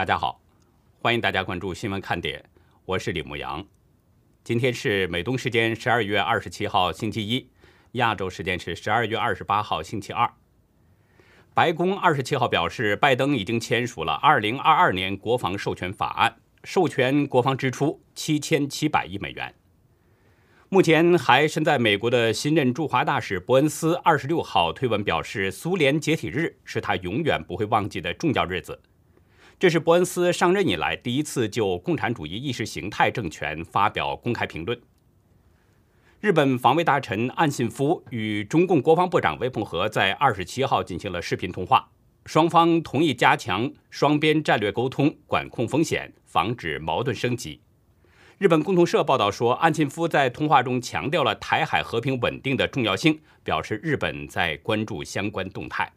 大家好，欢迎大家关注新闻看点，我是李牧阳。今天是美东时间十二月二十七号星期一，亚洲时间是十二月二十八号星期二。白宫二十七号表示，拜登已经签署了二零二二年国防授权法案，授权国防支出七千七百亿美元。目前还身在美国的新任驻华大使伯恩斯二十六号推文表示，苏联解体日是他永远不会忘记的重要日子。这是伯恩斯上任以来第一次就共产主义意识形态政权发表公开评论。日本防卫大臣岸信夫与中共国防部长魏鹏和在二十七号进行了视频通话，双方同意加强双边战略沟通，管控风险，防止矛盾升级。日本共同社报道说，岸信夫在通话中强调了台海和平稳定的重要性，表示日本在关注相关动态。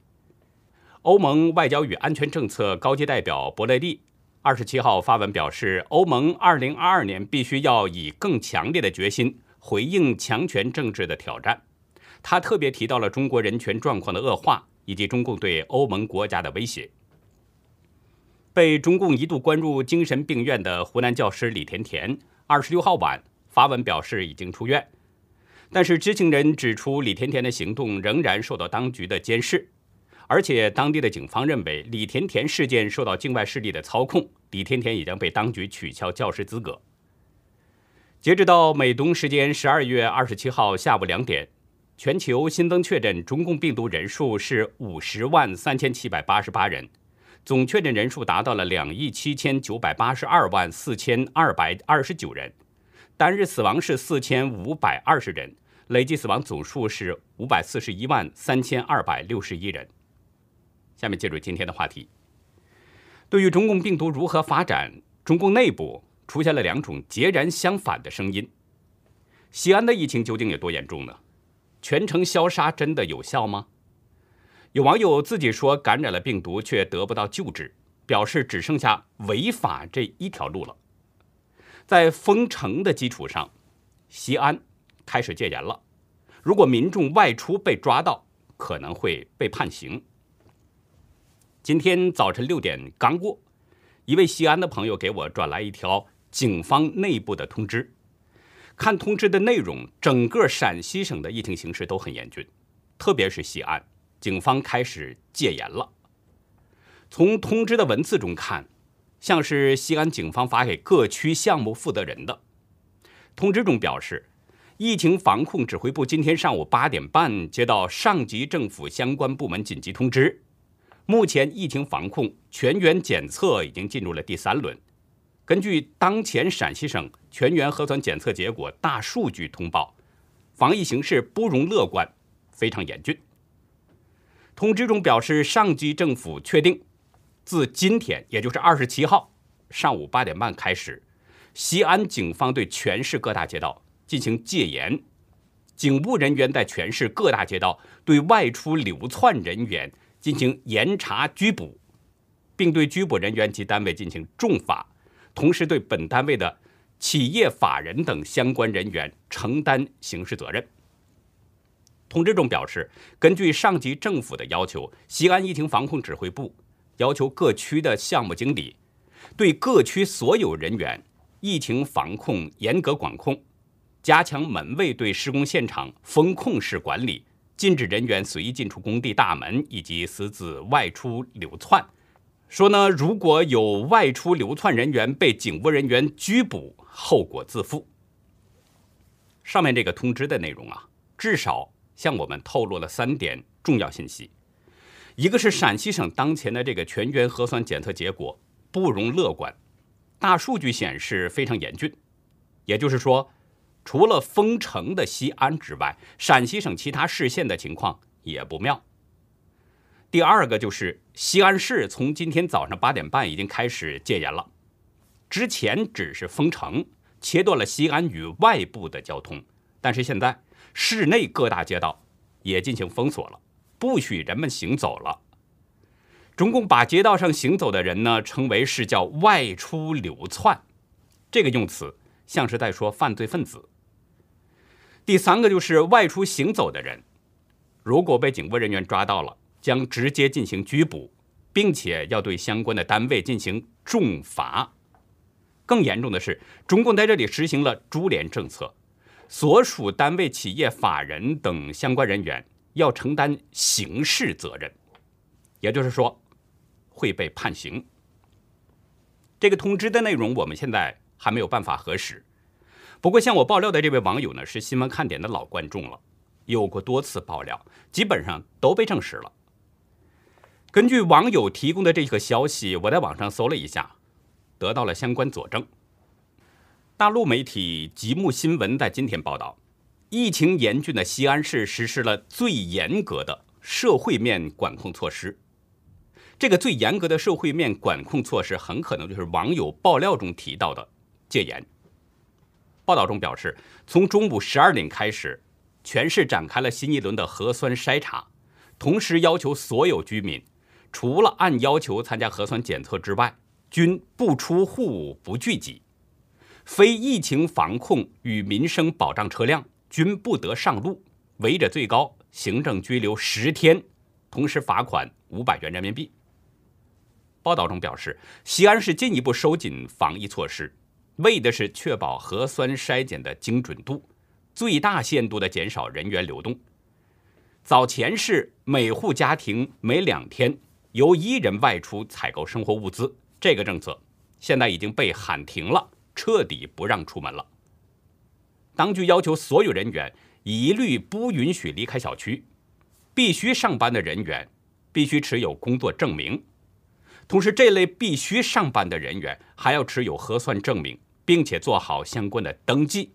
欧盟外交与安全政策高级代表博雷利二十七号发文表示，欧盟二零二二年必须要以更强烈的决心回应强权政治的挑战。他特别提到了中国人权状况的恶化以及中共对欧盟国家的威胁。被中共一度关入精神病院的湖南教师李甜甜二十六号晚发文表示已经出院，但是知情人指出，李甜甜的行动仍然受到当局的监视。而且，当地的警方认为李甜甜事件受到境外势力的操控，李甜甜已经被当局取消教师资格。截止到美东时间十二月二十七号下午两点，全球新增确诊中共病毒人数是五十万三千七百八十八人，总确诊人数达到了两亿七千九百八十二万四千二百二十九人，单日死亡是四千五百二十人，累计死亡总数是五百四十一万三千二百六十一人。下面进入今天的话题。对于中共病毒如何发展，中共内部出现了两种截然相反的声音。西安的疫情究竟有多严重呢？全城消杀真的有效吗？有网友自己说感染了病毒却得不到救治，表示只剩下违法这一条路了。在封城的基础上，西安开始戒严了。如果民众外出被抓到，可能会被判刑。今天早晨六点刚过，一位西安的朋友给我转来一条警方内部的通知。看通知的内容，整个陕西省的疫情形势都很严峻，特别是西安，警方开始戒严了。从通知的文字中看，像是西安警方发给各区项目负责人的。通知中表示，疫情防控指挥部今天上午八点半接到上级政府相关部门紧急通知。目前疫情防控全员检测已经进入了第三轮。根据当前陕西省全员核酸检测结果大数据通报，防疫形势不容乐观，非常严峻。通知中表示，上级政府确定，自今天，也就是二十七号上午八点半开始，西安警方对全市各大街道进行戒严，警务人员在全市各大街道对外出流窜人员。进行严查拘捕，并对拘捕人员及单位进行重罚，同时对本单位的企业法人等相关人员承担刑事责任。通知中表示，根据上级政府的要求，西安疫情防控指挥部要求各区的项目经理对各区所有人员疫情防控严格管控，加强门卫对施工现场风控式管理。禁止人员随意进出工地大门，以及私自外出流窜。说呢，如果有外出流窜人员被警务人员拘捕，后果自负。上面这个通知的内容啊，至少向我们透露了三点重要信息：一个是陕西省当前的这个全员核酸检测结果不容乐观，大数据显示非常严峻，也就是说。除了封城的西安之外，陕西省其他市县的情况也不妙。第二个就是西安市从今天早上八点半已经开始戒严了，之前只是封城，切断了西安与外部的交通，但是现在市内各大街道也进行封锁了，不许人们行走了。中共把街道上行走的人呢称为是叫外出流窜，这个用词像是在说犯罪分子。第三个就是外出行走的人，如果被警务人员抓到了，将直接进行拘捕，并且要对相关的单位进行重罚。更严重的是，中共在这里实行了株连政策，所属单位、企业、法人等相关人员要承担刑事责任，也就是说会被判刑。这个通知的内容我们现在还没有办法核实。不过，向我爆料的这位网友呢，是新闻看点的老观众了，有过多次爆料，基本上都被证实了。根据网友提供的这个消息，我在网上搜了一下，得到了相关佐证。大陆媒体极目新闻在今天报道，疫情严峻的西安市实施了最严格的社会面管控措施。这个最严格的社会面管控措施，很可能就是网友爆料中提到的戒严。报道中表示，从中午十二点开始，全市展开了新一轮的核酸筛查，同时要求所有居民，除了按要求参加核酸检测之外，均不出户、不聚集；非疫情防控与民生保障车辆均不得上路，违者最高行政拘留十天，同时罚款五百元人民币。报道中表示，西安市进一步收紧防疫措施。为的是确保核酸筛检的精准度，最大限度地减少人员流动。早前是每户家庭每两天由一人外出采购生活物资，这个政策现在已经被喊停了，彻底不让出门了。当局要求所有人员一律不允许离开小区，必须上班的人员必须持有工作证明。同时，这类必须上班的人员还要持有核酸证明，并且做好相关的登记。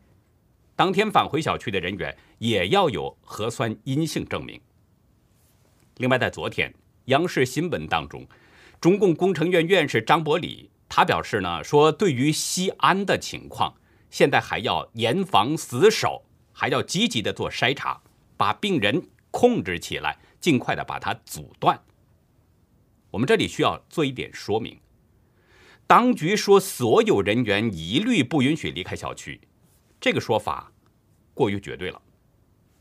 当天返回小区的人员也要有核酸阴性证明。另外，在昨天央视新闻当中，中共工程院院士张伯礼他表示呢，说对于西安的情况，现在还要严防死守，还要积极的做筛查，把病人控制起来，尽快的把它阻断。我们这里需要做一点说明：当局说所有人员一律不允许离开小区，这个说法过于绝对了。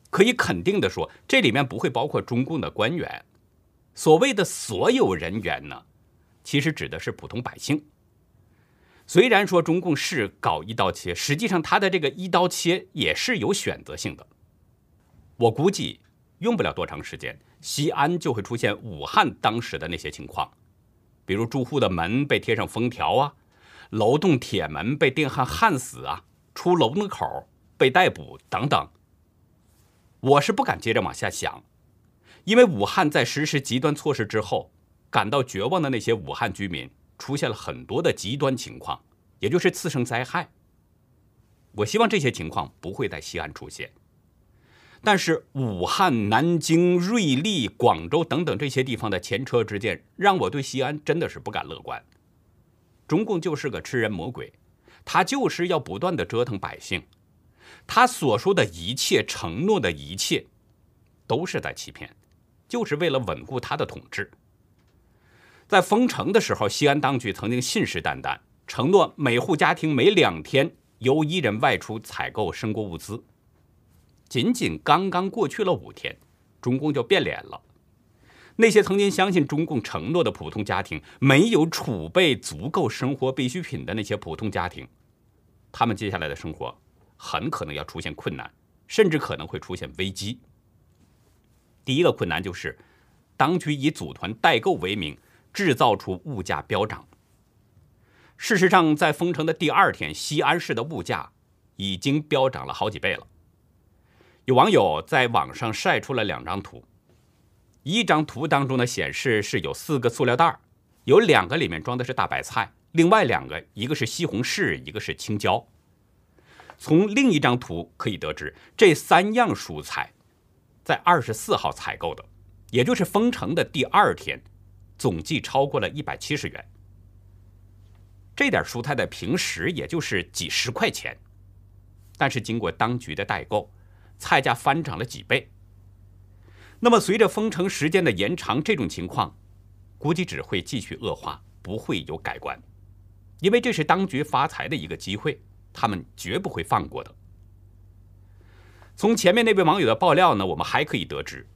可以肯定的说，这里面不会包括中共的官员。所谓的所有人员呢，其实指的是普通百姓。虽然说中共是搞一刀切，实际上他的这个一刀切也是有选择性的。我估计用不了多长时间。西安就会出现武汉当时的那些情况，比如住户的门被贴上封条啊，楼栋铁门被电焊焊死啊，出楼门口被逮捕等等。我是不敢接着往下想，因为武汉在实施极端措施之后，感到绝望的那些武汉居民出现了很多的极端情况，也就是次生灾害。我希望这些情况不会在西安出现。但是武汉、南京、瑞丽、广州等等这些地方的前车之鉴，让我对西安真的是不敢乐观。中共就是个吃人魔鬼，他就是要不断的折腾百姓，他所说的一切、承诺的一切，都是在欺骗，就是为了稳固他的统治。在封城的时候，西安当局曾经信誓旦旦承诺每户家庭每两天由一人外出采购生活物资。仅仅刚刚过去了五天，中共就变脸了。那些曾经相信中共承诺的普通家庭，没有储备足够生活必需品的那些普通家庭，他们接下来的生活很可能要出现困难，甚至可能会出现危机。第一个困难就是，当局以组团代购为名，制造出物价飙涨。事实上，在封城的第二天，西安市的物价已经飙涨了好几倍了。有网友在网上晒出了两张图，一张图当中呢显示是有四个塑料袋有两个里面装的是大白菜，另外两个一个是西红柿，一个是青椒。从另一张图可以得知，这三样蔬菜在二十四号采购的，也就是封城的第二天，总计超过了一百七十元。这点蔬菜在平时也就是几十块钱，但是经过当局的代购。菜价翻涨了几倍。那么，随着封城时间的延长，这种情况估计只会继续恶化，不会有改观。因为这是当局发财的一个机会，他们绝不会放过的。从前面那位网友的爆料呢，我们还可以得知，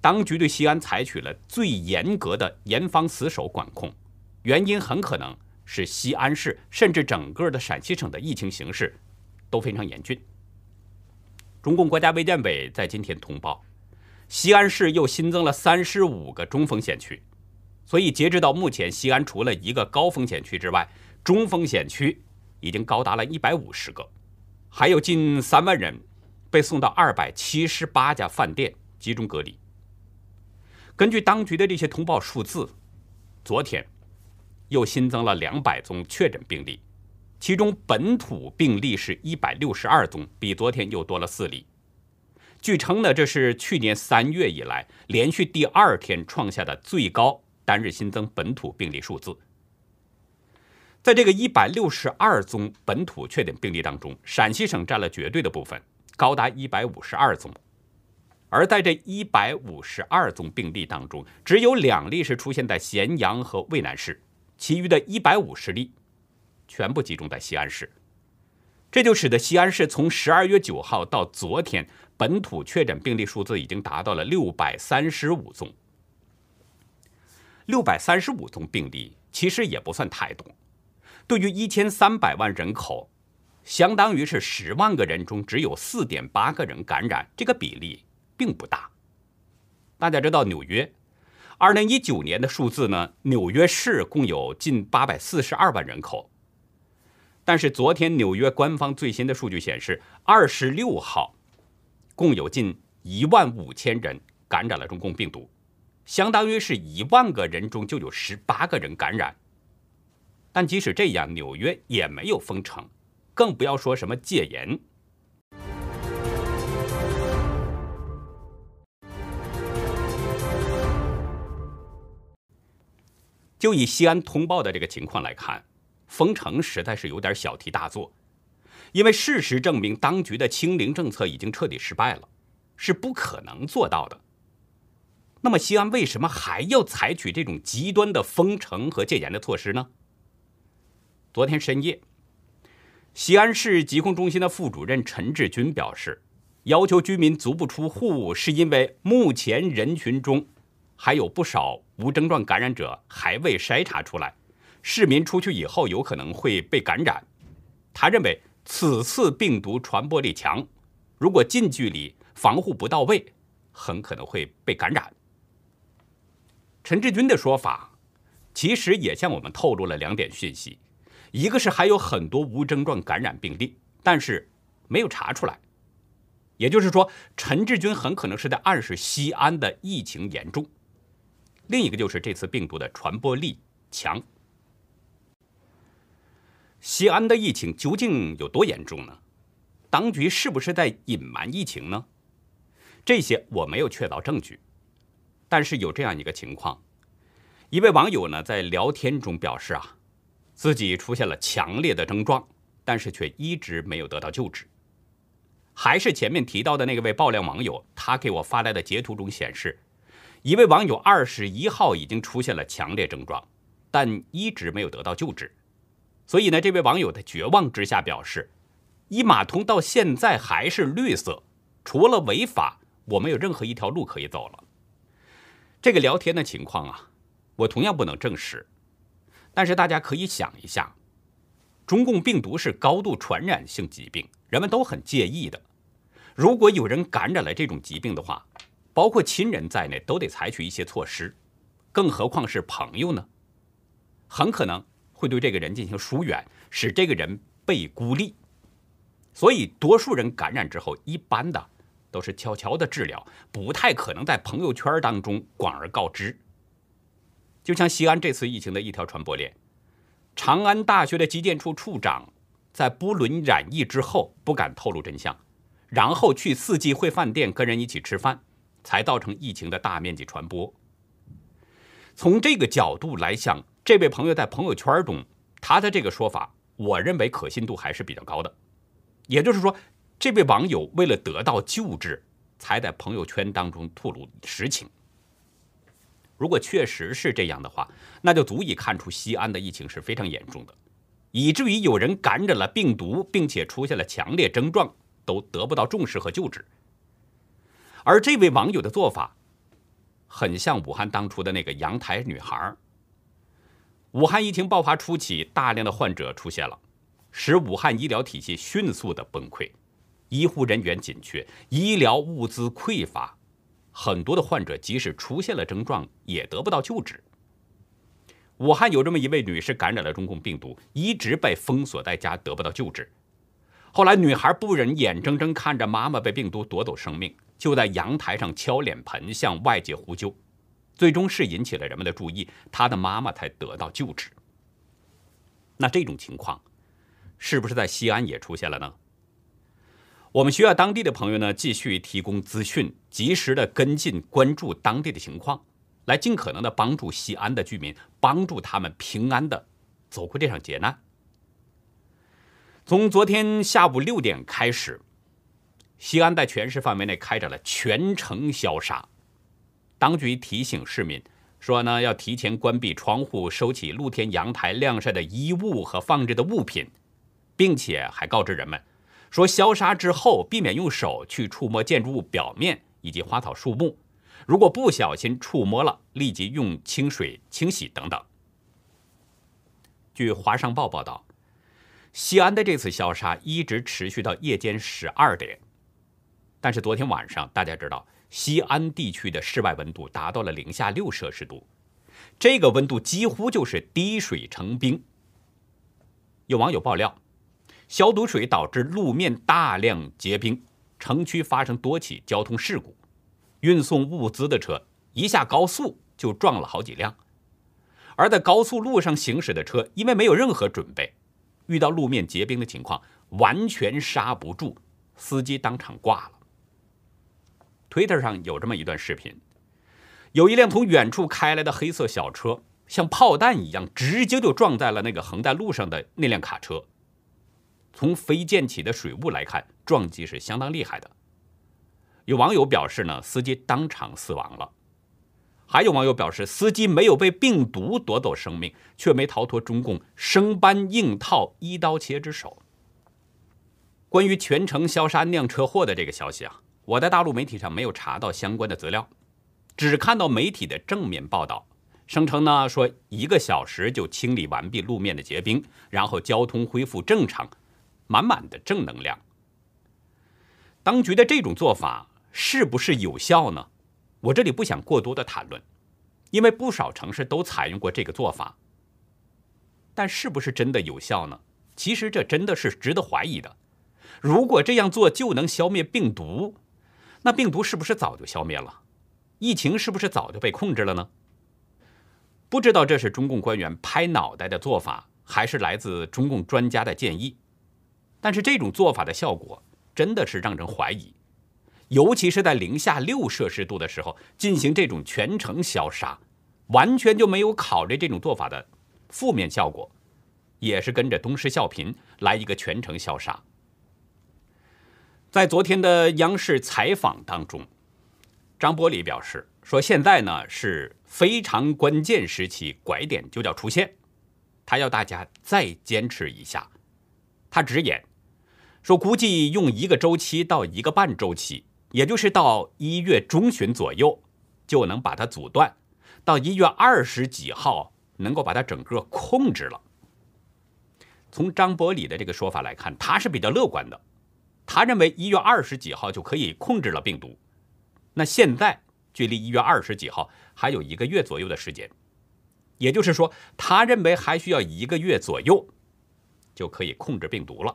当局对西安采取了最严格的严防死守管控，原因很可能是西安市甚至整个的陕西省的疫情形势都非常严峻。中共国家卫健委在今天通报，西安市又新增了三十五个中风险区，所以截止到目前，西安除了一个高风险区之外，中风险区已经高达了一百五十个，还有近三万人被送到二百七十八家饭店集中隔离。根据当局的这些通报数字，昨天又新增了两百宗确诊病例，其中本土病例是一百六十二宗，比昨天又多了四例。据称呢，这是去年三月以来连续第二天创下的最高单日新增本土病例数字。在这个一百六十二宗本土确诊病例当中，陕西省占了绝对的部分，高达一百五十二宗。而在这一百五十二宗病例当中，只有两例是出现在咸阳和渭南市，其余的一百五十例全部集中在西安市。这就使得西安市从十二月九号到昨天，本土确诊病例数字已经达到了六百三十五宗。六百三十五宗病例其实也不算太多，对于一千三百万人口，相当于是十万个人中只有四点八个人感染，这个比例。并不大。大家知道，纽约二零一九年的数字呢？纽约市共有近八百四十二万人口。但是昨天纽约官方最新的数据显示，二十六号共有近一万五千人感染了中共病毒，相当于是一万个人中就有十八个人感染。但即使这样，纽约也没有封城，更不要说什么戒严。就以西安通报的这个情况来看，封城实在是有点小题大做，因为事实证明，当局的清零政策已经彻底失败了，是不可能做到的。那么，西安为什么还要采取这种极端的封城和戒严的措施呢？昨天深夜，西安市疾控中心的副主任陈志军表示，要求居民足不出户，是因为目前人群中。还有不少无症状感染者还未筛查出来，市民出去以后有可能会被感染。他认为此次病毒传播力强，如果近距离防护不到位，很可能会被感染。陈志军的说法其实也向我们透露了两点讯息：一个是还有很多无症状感染病例，但是没有查出来，也就是说，陈志军很可能是在暗示西安的疫情严重。另一个就是这次病毒的传播力强。西安的疫情究竟有多严重呢？当局是不是在隐瞒疫情呢？这些我没有确凿证据，但是有这样一个情况：一位网友呢在聊天中表示啊，自己出现了强烈的症状，但是却一直没有得到救治。还是前面提到的那位爆料网友，他给我发来的截图中显示。一位网友二十一号已经出现了强烈症状，但一直没有得到救治。所以呢，这位网友在绝望之下表示：“一码通到现在还是绿色，除了违法，我没有任何一条路可以走了。”这个聊天的情况啊，我同样不能证实。但是大家可以想一下，中共病毒是高度传染性疾病，人们都很介意的。如果有人感染了这种疾病的话，包括亲人在内都得采取一些措施，更何况是朋友呢？很可能会对这个人进行疏远，使这个人被孤立。所以，多数人感染之后，一般的都是悄悄的治疗，不太可能在朋友圈当中广而告之。就像西安这次疫情的一条传播链，长安大学的疾检处处长在不伦染疫之后不敢透露真相，然后去四季汇饭店跟人一起吃饭。才造成疫情的大面积传播。从这个角度来想，这位朋友在朋友圈中他的这个说法，我认为可信度还是比较高的。也就是说，这位网友为了得到救治，才在朋友圈当中吐露实情。如果确实是这样的话，那就足以看出西安的疫情是非常严重的，以至于有人感染了病毒，并且出现了强烈症状，都得不到重视和救治。而这位网友的做法，很像武汉当初的那个阳台女孩。武汉疫情爆发初期，大量的患者出现了，使武汉医疗体系迅速的崩溃，医护人员紧缺，医疗物资匮乏，很多的患者即使出现了症状，也得不到救治。武汉有这么一位女士感染了中共病毒，一直被封锁在家，得不到救治。后来，女孩不忍眼睁睁看着妈妈被病毒夺走生命，就在阳台上敲脸盆向外界呼救，最终是引起了人们的注意，他的妈妈才得到救治。那这种情况，是不是在西安也出现了呢？我们需要当地的朋友呢继续提供资讯，及时的跟进关注当地的情况。来尽可能的帮助西安的居民，帮助他们平安的走过这场劫难。从昨天下午六点开始，西安在全市范围内开展了全城消杀。当局提醒市民说呢，要提前关闭窗户，收起露天阳台晾晒的衣物和放置的物品，并且还告知人们说，消杀之后避免用手去触摸建筑物表面以及花草树木。如果不小心触摸了，立即用清水清洗等等。据《华商报》报道，西安的这次消杀一直持续到夜间十二点。但是昨天晚上，大家知道，西安地区的室外温度达到了零下六摄氏度，这个温度几乎就是滴水成冰。有网友爆料，消毒水导致路面大量结冰，城区发生多起交通事故。运送物资的车一下高速就撞了好几辆，而在高速路上行驶的车因为没有任何准备，遇到路面结冰的情况，完全刹不住，司机当场挂了。Twitter 上有这么一段视频，有一辆从远处开来的黑色小车，像炮弹一样，直接就撞在了那个横在路上的那辆卡车。从飞溅起的水雾来看，撞击是相当厉害的。有网友表示呢，司机当场死亡了。还有网友表示，司机没有被病毒夺走生命，却没逃脱中共生搬硬套、一刀切之手。关于全城消杀酿车祸的这个消息啊，我在大陆媒体上没有查到相关的资料，只看到媒体的正面报道，声称呢说一个小时就清理完毕路面的结冰，然后交通恢复正常，满满的正能量。当局的这种做法。是不是有效呢？我这里不想过多的谈论，因为不少城市都采用过这个做法。但是不是真的有效呢？其实这真的是值得怀疑的。如果这样做就能消灭病毒，那病毒是不是早就消灭了？疫情是不是早就被控制了呢？不知道这是中共官员拍脑袋的做法，还是来自中共专家的建议。但是这种做法的效果真的是让人怀疑。尤其是在零下六摄氏度的时候进行这种全程消杀，完全就没有考虑这种做法的负面效果，也是跟着东施效颦来一个全程消杀。在昨天的央视采访当中，张伯礼表示说：“现在呢是非常关键时期，拐点就叫出现，他要大家再坚持一下。”他直言说：“估计用一个周期到一个半周期。”也就是到一月中旬左右，就能把它阻断；到一月二十几号，能够把它整个控制了。从张伯礼的这个说法来看，他是比较乐观的。他认为一月二十几号就可以控制了病毒。那现在距离一月二十几号还有一个月左右的时间，也就是说，他认为还需要一个月左右就可以控制病毒了。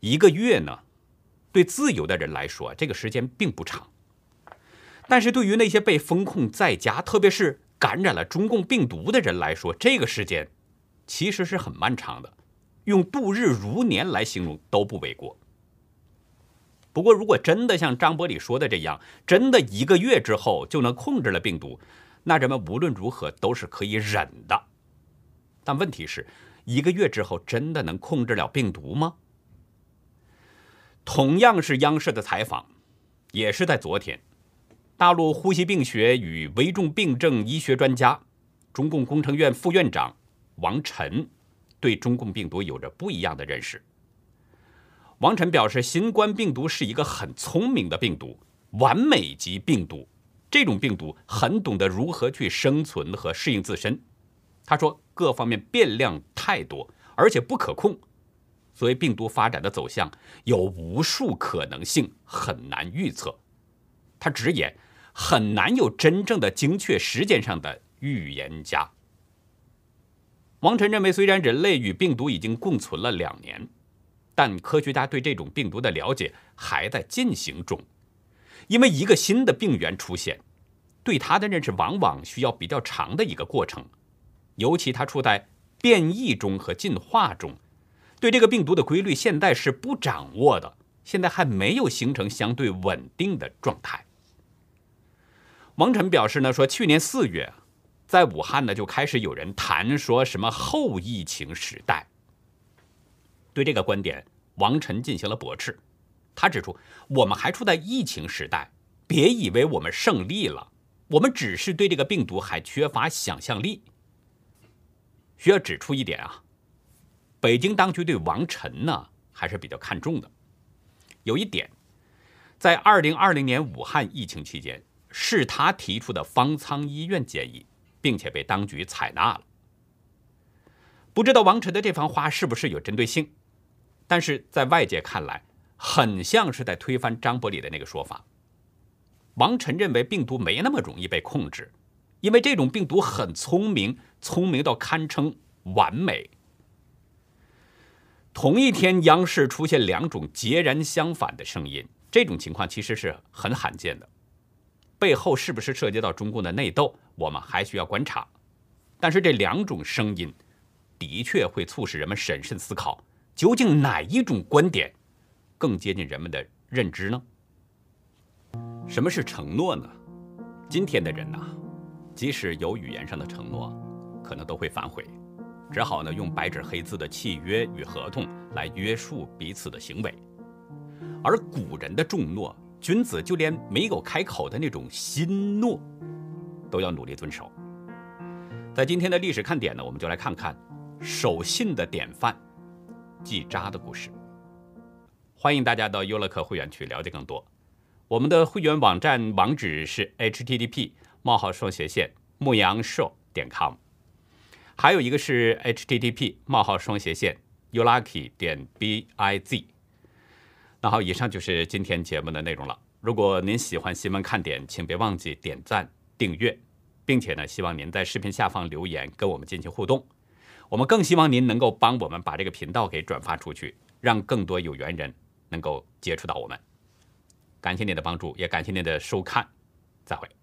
一个月呢？对自由的人来说，这个时间并不长；但是对于那些被封控在家，特别是感染了中共病毒的人来说，这个时间其实是很漫长的，用度日如年来形容都不为过。不过，如果真的像张伯礼说的这样，真的一个月之后就能控制了病毒，那人们无论如何都是可以忍的。但问题是，一个月之后真的能控制了病毒吗？同样是央视的采访，也是在昨天，大陆呼吸病学与危重病症医学专家、中共工程院副院长王晨对中共病毒有着不一样的认识。王晨表示，新冠病毒是一个很聪明的病毒，完美级病毒，这种病毒很懂得如何去生存和适应自身。他说，各方面变量太多，而且不可控，所以病毒发展的走向有无数可能性，很难预测。他直言，很难有真正的精确时间上的预言家。王晨认为，虽然人类与病毒已经共存了两年，但科学家对这种病毒的了解还在进行中，因为一个新的病源出现，对它的认识往往需要比较长的一个过程。尤其它处在变异中和进化中，对这个病毒的规律现在是不掌握的，现在还没有形成相对稳定的状态。王晨表示呢，说去年四月，在武汉呢就开始有人谈说什么后疫情时代。对这个观点，王晨进行了驳斥。他指出，我们还处在疫情时代，别以为我们胜利了，我们只是对这个病毒还缺乏想象力。需要指出一点啊，北京当局对王晨呢还是比较看重的。有一点，在二零二零年武汉疫情期间，是他提出的方舱医院建议，并且被当局采纳了。不知道王晨的这番话是不是有针对性，但是在外界看来，很像是在推翻张伯礼的那个说法。王晨认为病毒没那么容易被控制。因为这种病毒很聪明，聪明到堪称完美。同一天，央视出现两种截然相反的声音，这种情况其实是很罕见的。背后是不是涉及到中共的内斗，我们还需要观察。但是这两种声音的确会促使人们审慎思考，究竟哪一种观点更接近人们的认知呢？什么是承诺呢？今天的人呐。即使有语言上的承诺，可能都会反悔，只好呢用白纸黑字的契约与合同来约束彼此的行为。而古人的重诺，君子就连没有开口的那种心诺，都要努力遵守。在今天的历史看点呢，我们就来看看守信的典范季札的故事。欢迎大家到优乐客会员区了解更多。我们的会员网站网址是 http。冒号双斜线牧羊兽点 com，还有一个是 http 冒号双斜线 ulucky 点 biz。那好，以上就是今天节目的内容了。如果您喜欢新闻看点，请别忘记点赞、订阅，并且呢，希望您在视频下方留言跟我们进行互动。我们更希望您能够帮我们把这个频道给转发出去，让更多有缘人能够接触到我们。感谢您的帮助，也感谢您的收看，再会。